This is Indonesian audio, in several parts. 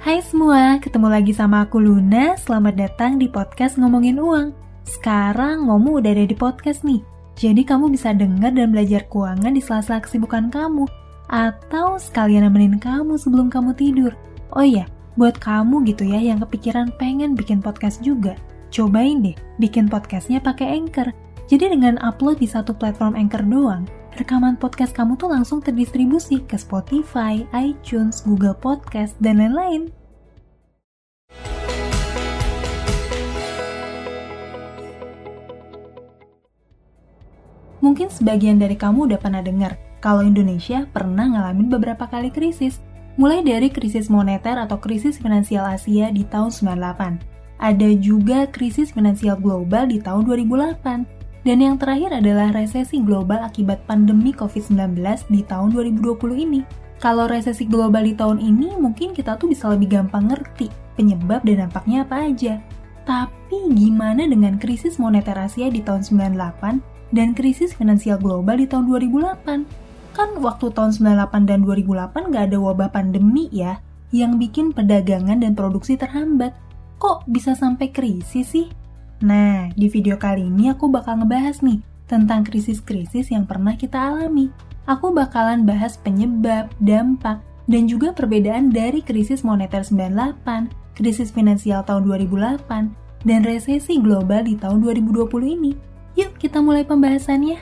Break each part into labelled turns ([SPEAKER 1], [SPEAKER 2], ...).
[SPEAKER 1] Hai semua, ketemu lagi sama aku Luna. Selamat datang di podcast Ngomongin Uang. Sekarang Ngomu udah ada di podcast nih. Jadi kamu bisa dengar dan belajar keuangan di sela-sela kesibukan kamu. Atau sekalian nemenin kamu sebelum kamu tidur. Oh iya, buat kamu gitu ya yang kepikiran pengen bikin podcast juga. Cobain deh, bikin podcastnya pakai Anchor. Jadi dengan upload di satu platform Anchor doang, rekaman podcast kamu tuh langsung terdistribusi ke Spotify, iTunes, Google Podcast, dan lain-lain. Mungkin sebagian dari kamu udah pernah dengar kalau Indonesia pernah ngalamin beberapa kali krisis, mulai dari krisis moneter atau krisis finansial Asia di tahun 98. Ada juga krisis finansial global di tahun 2008 dan yang terakhir adalah resesi global akibat pandemi COVID-19 di tahun 2020 ini. Kalau resesi global di tahun ini, mungkin kita tuh bisa lebih gampang ngerti penyebab dan dampaknya apa aja. Tapi gimana dengan krisis moneter Asia di tahun 98 dan krisis finansial global di tahun 2008? Kan waktu tahun 98 dan 2008 nggak ada wabah pandemi ya, yang bikin perdagangan dan produksi terhambat. Kok bisa sampai krisis sih? Nah, di video kali ini aku bakal ngebahas nih tentang krisis-krisis yang pernah kita alami. Aku bakalan bahas penyebab, dampak, dan juga perbedaan dari krisis moneter 98, krisis finansial tahun 2008, dan resesi global di tahun 2020 ini. Yuk kita mulai pembahasannya.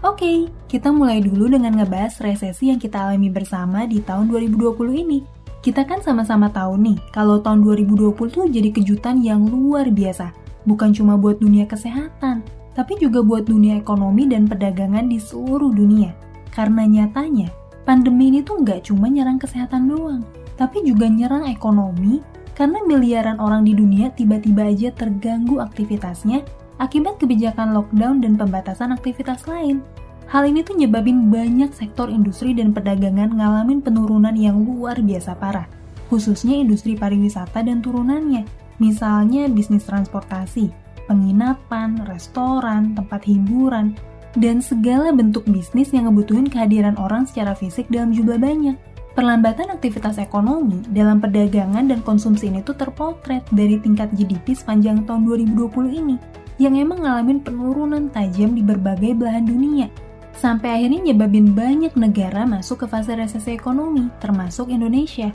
[SPEAKER 1] Oke, kita mulai dulu dengan ngebahas resesi yang kita alami bersama di tahun 2020 ini. Kita kan sama-sama tahu nih, kalau tahun 2020 tuh jadi kejutan yang luar biasa bukan cuma buat dunia kesehatan, tapi juga buat dunia ekonomi dan perdagangan di seluruh dunia. Karena nyatanya, pandemi ini tuh nggak cuma nyerang kesehatan doang, tapi juga nyerang ekonomi karena miliaran orang di dunia tiba-tiba aja terganggu aktivitasnya akibat kebijakan lockdown dan pembatasan aktivitas lain. Hal ini tuh nyebabin banyak sektor industri dan perdagangan ngalamin penurunan yang luar biasa parah, khususnya industri pariwisata dan turunannya, Misalnya bisnis transportasi, penginapan, restoran, tempat hiburan, dan segala bentuk bisnis yang ngebutuhin kehadiran orang secara fisik dalam jumlah banyak. Perlambatan aktivitas ekonomi dalam perdagangan dan konsumsi ini tuh terpotret dari tingkat GDP sepanjang tahun 2020 ini yang emang ngalamin penurunan tajam di berbagai belahan dunia sampai akhirnya nyebabin banyak negara masuk ke fase resesi ekonomi, termasuk Indonesia.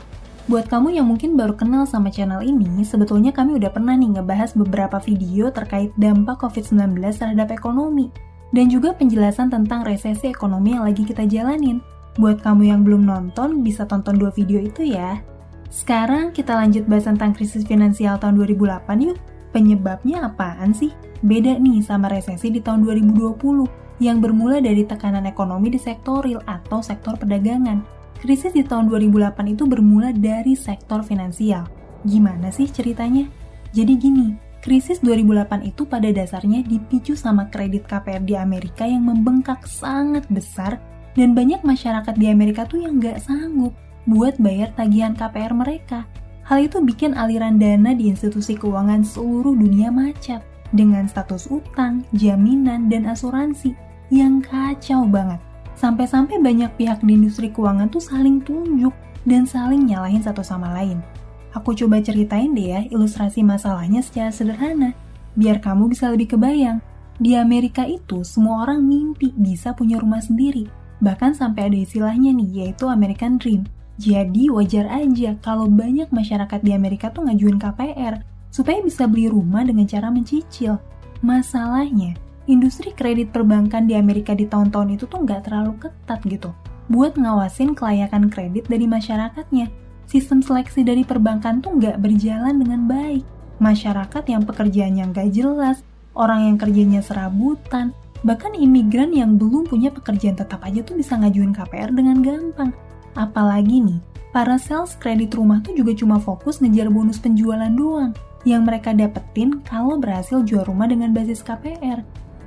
[SPEAKER 1] Buat kamu yang mungkin baru kenal sama channel ini, sebetulnya kami udah pernah nih ngebahas beberapa video terkait dampak COVID-19 terhadap ekonomi, dan juga penjelasan tentang resesi ekonomi yang lagi kita jalanin. Buat kamu yang belum nonton, bisa tonton dua video itu ya. Sekarang kita lanjut bahas tentang krisis finansial tahun 2008 yuk. Penyebabnya apaan sih? Beda nih sama resesi di tahun 2020 yang bermula dari tekanan ekonomi di sektor real atau sektor perdagangan Krisis di tahun 2008 itu bermula dari sektor finansial. Gimana sih ceritanya? Jadi gini, krisis 2008 itu pada dasarnya dipicu sama kredit KPR di Amerika yang membengkak sangat besar dan banyak masyarakat di Amerika tuh yang nggak sanggup buat bayar tagihan KPR mereka. Hal itu bikin aliran dana di institusi keuangan seluruh dunia macet dengan status utang, jaminan, dan asuransi yang kacau banget. Sampai-sampai banyak pihak di industri keuangan tuh saling tunjuk dan saling nyalahin satu sama lain. Aku coba ceritain deh ya ilustrasi masalahnya secara sederhana, biar kamu bisa lebih kebayang. Di Amerika itu, semua orang mimpi bisa punya rumah sendiri. Bahkan sampai ada istilahnya nih, yaitu American Dream. Jadi wajar aja kalau banyak masyarakat di Amerika tuh ngajuin KPR, supaya bisa beli rumah dengan cara mencicil. Masalahnya, industri kredit perbankan di Amerika di tahun-tahun itu tuh nggak terlalu ketat gitu buat ngawasin kelayakan kredit dari masyarakatnya. Sistem seleksi dari perbankan tuh nggak berjalan dengan baik. Masyarakat yang pekerjaannya nggak jelas, orang yang kerjanya serabutan, bahkan imigran yang belum punya pekerjaan tetap aja tuh bisa ngajuin KPR dengan gampang. Apalagi nih, para sales kredit rumah tuh juga cuma fokus ngejar bonus penjualan doang yang mereka dapetin kalau berhasil jual rumah dengan basis KPR.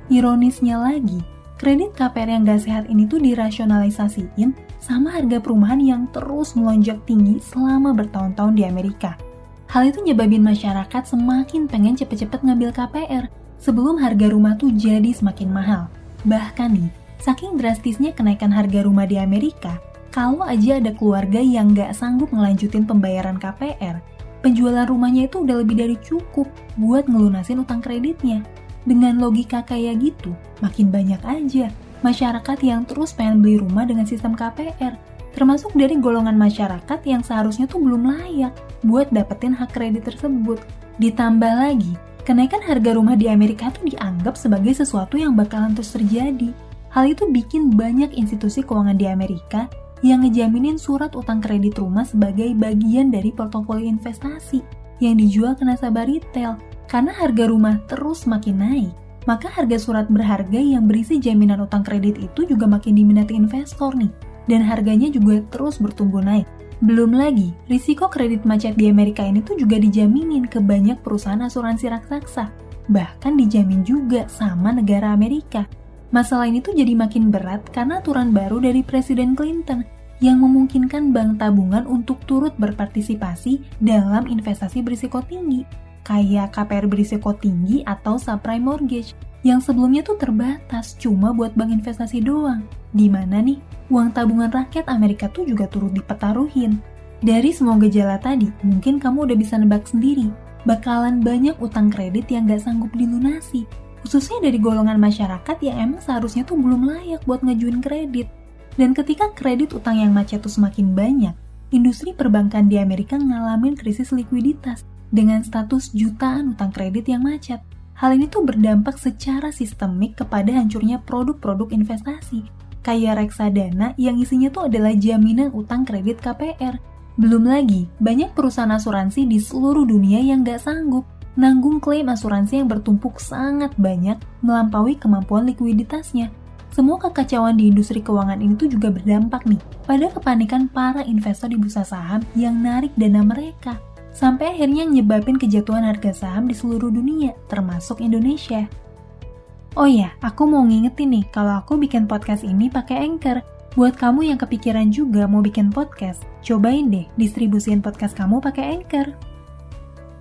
[SPEAKER 1] Ironisnya lagi, kredit KPR yang gak sehat ini tuh dirasionalisasiin sama harga perumahan yang terus melonjak tinggi selama bertahun-tahun di Amerika. Hal itu nyebabin masyarakat semakin pengen cepet-cepet ngambil KPR sebelum harga rumah tuh jadi semakin mahal. Bahkan nih, saking drastisnya kenaikan harga rumah di Amerika, Kalau aja ada keluarga yang nggak sanggup ngelanjutin pembayaran KPR, penjualan rumahnya itu udah lebih dari cukup buat ngelunasin utang kreditnya. Dengan logika kayak gitu, makin banyak aja masyarakat yang terus pengen beli rumah dengan sistem KPR, termasuk dari golongan masyarakat yang seharusnya tuh belum layak buat dapetin hak kredit tersebut. Ditambah lagi, kenaikan harga rumah di Amerika tuh dianggap sebagai sesuatu yang bakalan terus terjadi. Hal itu bikin banyak institusi keuangan di Amerika yang ngejaminin surat utang kredit rumah sebagai bagian dari portofolio investasi yang dijual ke nasabah retail. Karena harga rumah terus makin naik, maka harga surat berharga yang berisi jaminan utang kredit itu juga makin diminati investor nih, dan harganya juga terus bertumbuh naik. Belum lagi, risiko kredit macet di Amerika ini tuh juga dijaminin ke banyak perusahaan asuransi raksasa, bahkan dijamin juga sama negara Amerika. Masalah ini tuh jadi makin berat karena aturan baru dari Presiden Clinton yang memungkinkan bank tabungan untuk turut berpartisipasi dalam investasi berisiko tinggi, kayak KPR berisiko tinggi atau subprime mortgage, yang sebelumnya tuh terbatas cuma buat bank investasi doang. Di mana nih, uang tabungan rakyat Amerika tuh juga turut dipetaruhin. Dari semua gejala tadi, mungkin kamu udah bisa nebak sendiri, bakalan banyak utang kredit yang gak sanggup dilunasi, khususnya dari golongan masyarakat yang emang seharusnya tuh belum layak buat ngajuin kredit. Dan ketika kredit utang yang macet tuh semakin banyak, industri perbankan di Amerika ngalamin krisis likuiditas dengan status jutaan utang kredit yang macet. Hal ini tuh berdampak secara sistemik kepada hancurnya produk-produk investasi, kayak reksadana yang isinya tuh adalah jaminan utang kredit KPR. Belum lagi, banyak perusahaan asuransi di seluruh dunia yang gak sanggup nanggung klaim asuransi yang bertumpuk sangat banyak melampaui kemampuan likuiditasnya semua kekacauan di industri keuangan ini tuh juga berdampak nih pada kepanikan para investor di bursa saham yang narik dana mereka. Sampai akhirnya nyebabin kejatuhan harga saham di seluruh dunia, termasuk Indonesia. Oh ya, aku mau ngingetin nih kalau aku bikin podcast ini pakai Anchor. Buat kamu yang kepikiran juga mau bikin podcast, cobain deh distribusiin podcast kamu pakai Anchor.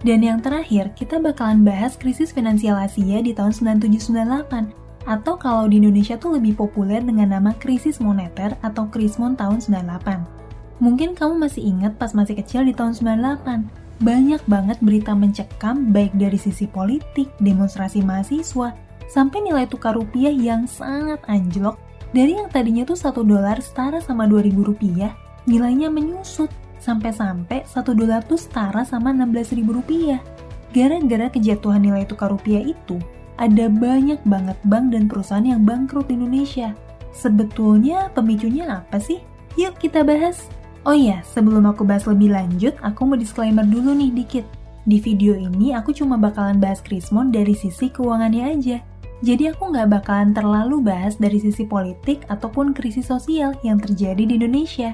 [SPEAKER 1] Dan yang terakhir, kita bakalan bahas krisis finansial Asia di tahun 9798 atau kalau di Indonesia tuh lebih populer dengan nama krisis moneter atau Krismon tahun 98. Mungkin kamu masih ingat pas masih kecil di tahun 98, banyak banget berita mencekam baik dari sisi politik, demonstrasi mahasiswa, sampai nilai tukar rupiah yang sangat anjlok dari yang tadinya tuh 1 dolar setara sama 2000 rupiah, nilainya menyusut sampai-sampai 1 dolar tuh setara sama 16.000 rupiah. Gara-gara kejatuhan nilai tukar rupiah itu, ada banyak banget bank dan perusahaan yang bangkrut di Indonesia. Sebetulnya pemicunya apa sih? Yuk kita bahas. Oh iya, sebelum aku bahas lebih lanjut, aku mau disclaimer dulu nih dikit. Di video ini aku cuma bakalan bahas Krismon dari sisi keuangannya aja. Jadi aku nggak bakalan terlalu bahas dari sisi politik ataupun krisis sosial yang terjadi di Indonesia.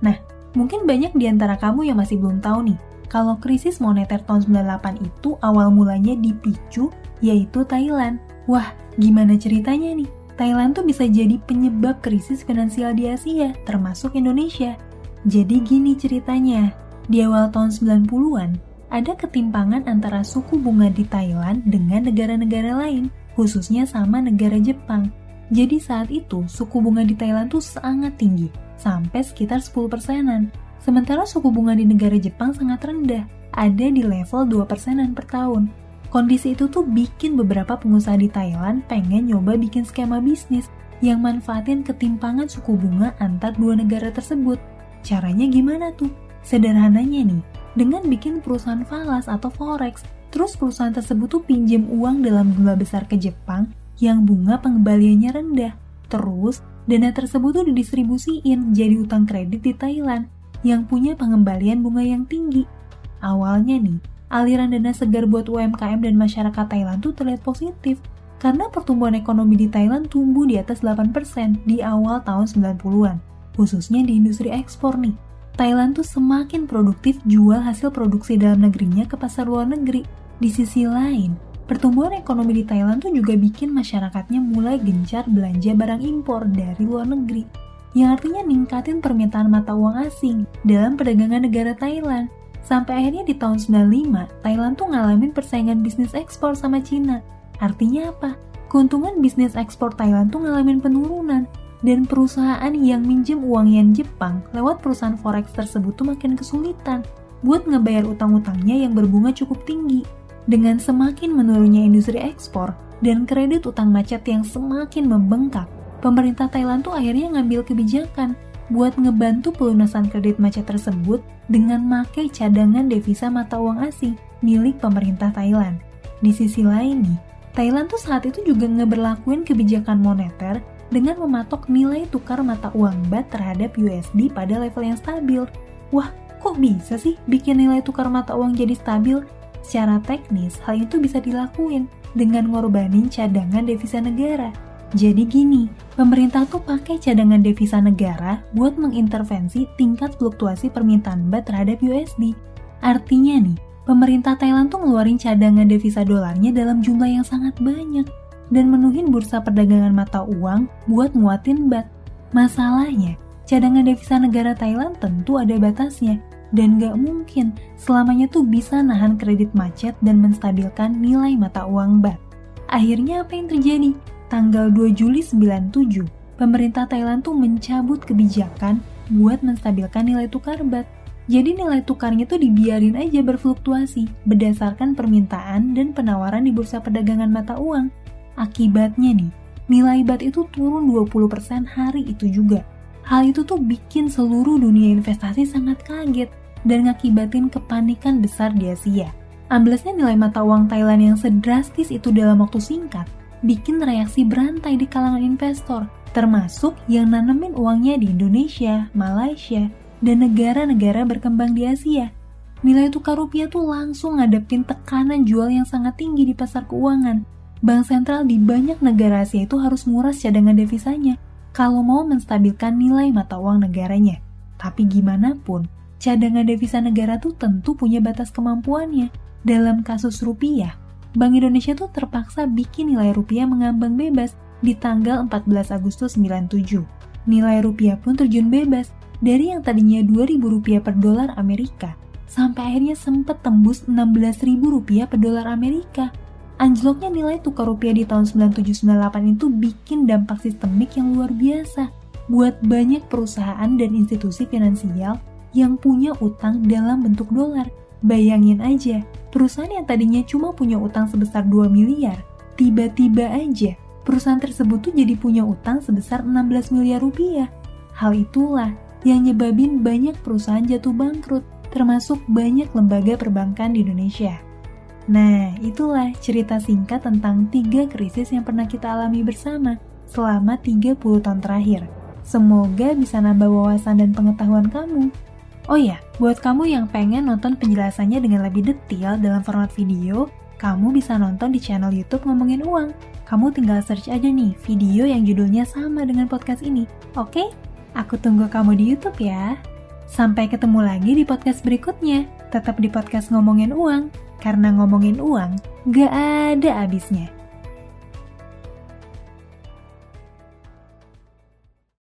[SPEAKER 1] Nah, mungkin banyak di antara kamu yang masih belum tahu nih, kalau krisis moneter tahun 98 itu awal mulanya dipicu yaitu Thailand. Wah, gimana ceritanya nih? Thailand tuh bisa jadi penyebab krisis finansial di Asia, termasuk Indonesia. Jadi gini ceritanya, di awal tahun 90-an, ada ketimpangan antara suku bunga di Thailand dengan negara-negara lain, khususnya sama negara Jepang. Jadi saat itu, suku bunga di Thailand tuh sangat tinggi, sampai sekitar 10 persenan. Sementara suku bunga di negara Jepang sangat rendah, ada di level 2 persenan per tahun. Kondisi itu tuh bikin beberapa pengusaha di Thailand pengen nyoba bikin skema bisnis yang manfaatin ketimpangan suku bunga antar dua negara tersebut. Caranya gimana tuh? Sederhananya nih, dengan bikin perusahaan falas atau forex, terus perusahaan tersebut tuh pinjam uang dalam jumlah besar ke Jepang yang bunga pengembaliannya rendah. Terus, dana tersebut tuh didistribusiin jadi utang kredit di Thailand yang punya pengembalian bunga yang tinggi. Awalnya nih, aliran dana segar buat UMKM dan masyarakat Thailand tuh terlihat positif karena pertumbuhan ekonomi di Thailand tumbuh di atas 8% di awal tahun 90-an, khususnya di industri ekspor nih. Thailand tuh semakin produktif jual hasil produksi dalam negerinya ke pasar luar negeri. Di sisi lain, pertumbuhan ekonomi di Thailand tuh juga bikin masyarakatnya mulai gencar belanja barang impor dari luar negeri, yang artinya ningkatin permintaan mata uang asing dalam perdagangan negara Thailand Sampai akhirnya di tahun 95, Thailand tuh ngalamin persaingan bisnis ekspor sama Cina. Artinya apa? Keuntungan bisnis ekspor Thailand tuh ngalamin penurunan. Dan perusahaan yang minjem uang yen Jepang lewat perusahaan forex tersebut tuh makin kesulitan buat ngebayar utang-utangnya yang berbunga cukup tinggi. Dengan semakin menurunnya industri ekspor dan kredit utang macet yang semakin membengkak, pemerintah Thailand tuh akhirnya ngambil kebijakan buat ngebantu pelunasan kredit macet tersebut dengan makai cadangan devisa mata uang asing milik pemerintah Thailand. Di sisi lain nih, Thailand tuh saat itu juga ngeberlakuin kebijakan moneter dengan mematok nilai tukar mata uang BAT terhadap USD pada level yang stabil. Wah, kok bisa sih bikin nilai tukar mata uang jadi stabil? Secara teknis, hal itu bisa dilakuin dengan ngorbanin cadangan devisa negara. Jadi gini, pemerintah tuh pakai cadangan devisa negara buat mengintervensi tingkat fluktuasi permintaan BAT terhadap USD. Artinya nih, pemerintah Thailand tuh ngeluarin cadangan devisa dolarnya dalam jumlah yang sangat banyak dan menuhin bursa perdagangan mata uang buat muatin bat. Masalahnya, cadangan devisa negara Thailand tentu ada batasnya, dan gak mungkin selamanya tuh bisa nahan kredit macet dan menstabilkan nilai mata uang bat. Akhirnya apa yang terjadi? Tanggal 2 Juli 97, pemerintah Thailand tuh mencabut kebijakan buat menstabilkan nilai tukar bat. Jadi nilai tukarnya tuh dibiarin aja berfluktuasi berdasarkan permintaan dan penawaran di bursa perdagangan mata uang. Akibatnya nih, nilai BAT itu turun 20% hari itu juga. Hal itu tuh bikin seluruh dunia investasi sangat kaget dan ngakibatin kepanikan besar di Asia. Amblesnya nilai mata uang Thailand yang sedrastis itu dalam waktu singkat bikin reaksi berantai di kalangan investor, termasuk yang nanemin uangnya di Indonesia, Malaysia, dan negara-negara berkembang di Asia. Nilai tukar rupiah tuh langsung ngadepin tekanan jual yang sangat tinggi di pasar keuangan, bank sentral di banyak negara Asia itu harus nguras cadangan devisanya kalau mau menstabilkan nilai mata uang negaranya. Tapi gimana pun, cadangan devisa negara tuh tentu punya batas kemampuannya. Dalam kasus rupiah, Bank Indonesia tuh terpaksa bikin nilai rupiah mengambang bebas di tanggal 14 Agustus 97. Nilai rupiah pun terjun bebas dari yang tadinya 2000 rupiah per dolar Amerika sampai akhirnya sempat tembus 16.000 rupiah per dolar Amerika Anjloknya nilai tukar rupiah di tahun 9798 itu bikin dampak sistemik yang luar biasa buat banyak perusahaan dan institusi finansial yang punya utang dalam bentuk dolar. Bayangin aja, perusahaan yang tadinya cuma punya utang sebesar 2 miliar, tiba-tiba aja perusahaan tersebut tuh jadi punya utang sebesar 16 miliar rupiah. Hal itulah yang nyebabin banyak perusahaan jatuh bangkrut, termasuk banyak lembaga perbankan di Indonesia. Nah, itulah cerita singkat tentang tiga krisis yang pernah kita alami bersama selama 30 tahun terakhir. Semoga bisa nambah wawasan dan pengetahuan kamu. Oh ya, buat kamu yang pengen nonton penjelasannya dengan lebih detail dalam format video, kamu bisa nonton di channel YouTube Ngomongin Uang. Kamu tinggal search aja nih video yang judulnya sama dengan podcast ini. Oke? Aku tunggu kamu di YouTube ya. Sampai ketemu lagi di podcast berikutnya. Tetap di podcast Ngomongin Uang karena ngomongin uang gak ada habisnya.